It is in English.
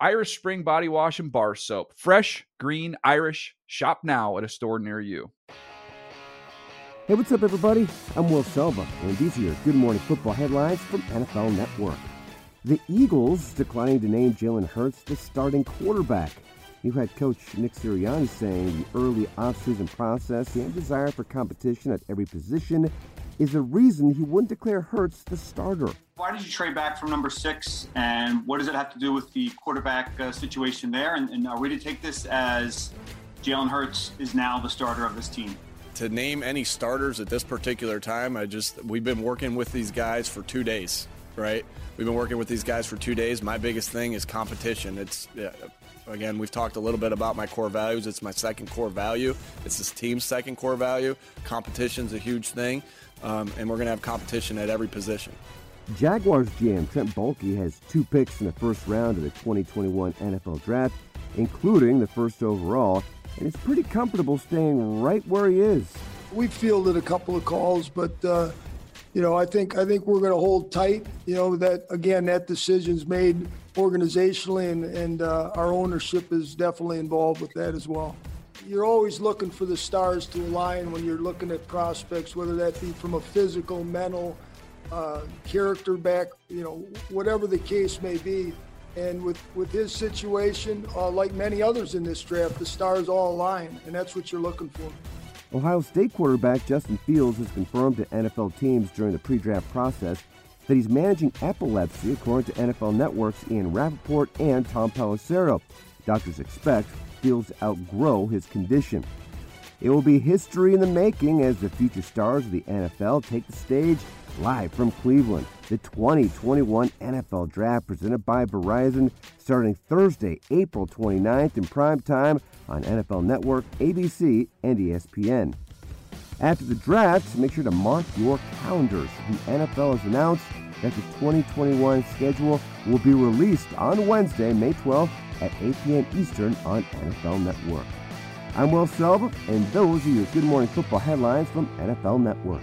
Irish Spring Body Wash and Bar Soap. Fresh, green, Irish. Shop now at a store near you. Hey, what's up, everybody? I'm Will Selva, and these are your Good Morning Football headlines from NFL Network. The Eagles declining to name Jalen Hurts the starting quarterback. New head coach Nick Sirianni saying the early offseason process and desire for competition at every position is a reason he wouldn't declare Hurts the starter. Why did you trade back from number six, and what does it have to do with the quarterback uh, situation there? And, and are we to take this as Jalen Hurts is now the starter of this team? To name any starters at this particular time, I just we've been working with these guys for two days, right? We've been working with these guys for two days. My biggest thing is competition. It's again, we've talked a little bit about my core values. It's my second core value. It's this team's second core value. Competition's a huge thing, um, and we're going to have competition at every position. Jaguars GM Trent Baalke has two picks in the first round of the 2021 NFL Draft, including the first overall, and is pretty comfortable staying right where he is. We fielded a couple of calls, but. Uh you know, I think I think we're going to hold tight. You know that again, that decision's made organizationally, and and uh, our ownership is definitely involved with that as well. You're always looking for the stars to align when you're looking at prospects, whether that be from a physical, mental, uh, character back, you know, whatever the case may be. And with, with his situation, uh, like many others in this draft, the stars all align, and that's what you're looking for. Ohio State quarterback Justin Fields has confirmed to NFL teams during the pre draft process that he's managing epilepsy, according to NFL Network's Ian Rapoport and Tom Pelissero. Doctors expect Fields to outgrow his condition. It will be history in the making as the future stars of the NFL take the stage live from Cleveland. The 2021 NFL Draft presented by Verizon starting Thursday, April 29th in prime time on NFL Network, ABC, and ESPN. After the draft, make sure to mark your calendars. The NFL has announced that the 2021 schedule will be released on Wednesday, May 12th at 8 p.m. Eastern on NFL Network. I'm Will Selva, and those are your Good Morning Football headlines from NFL Network.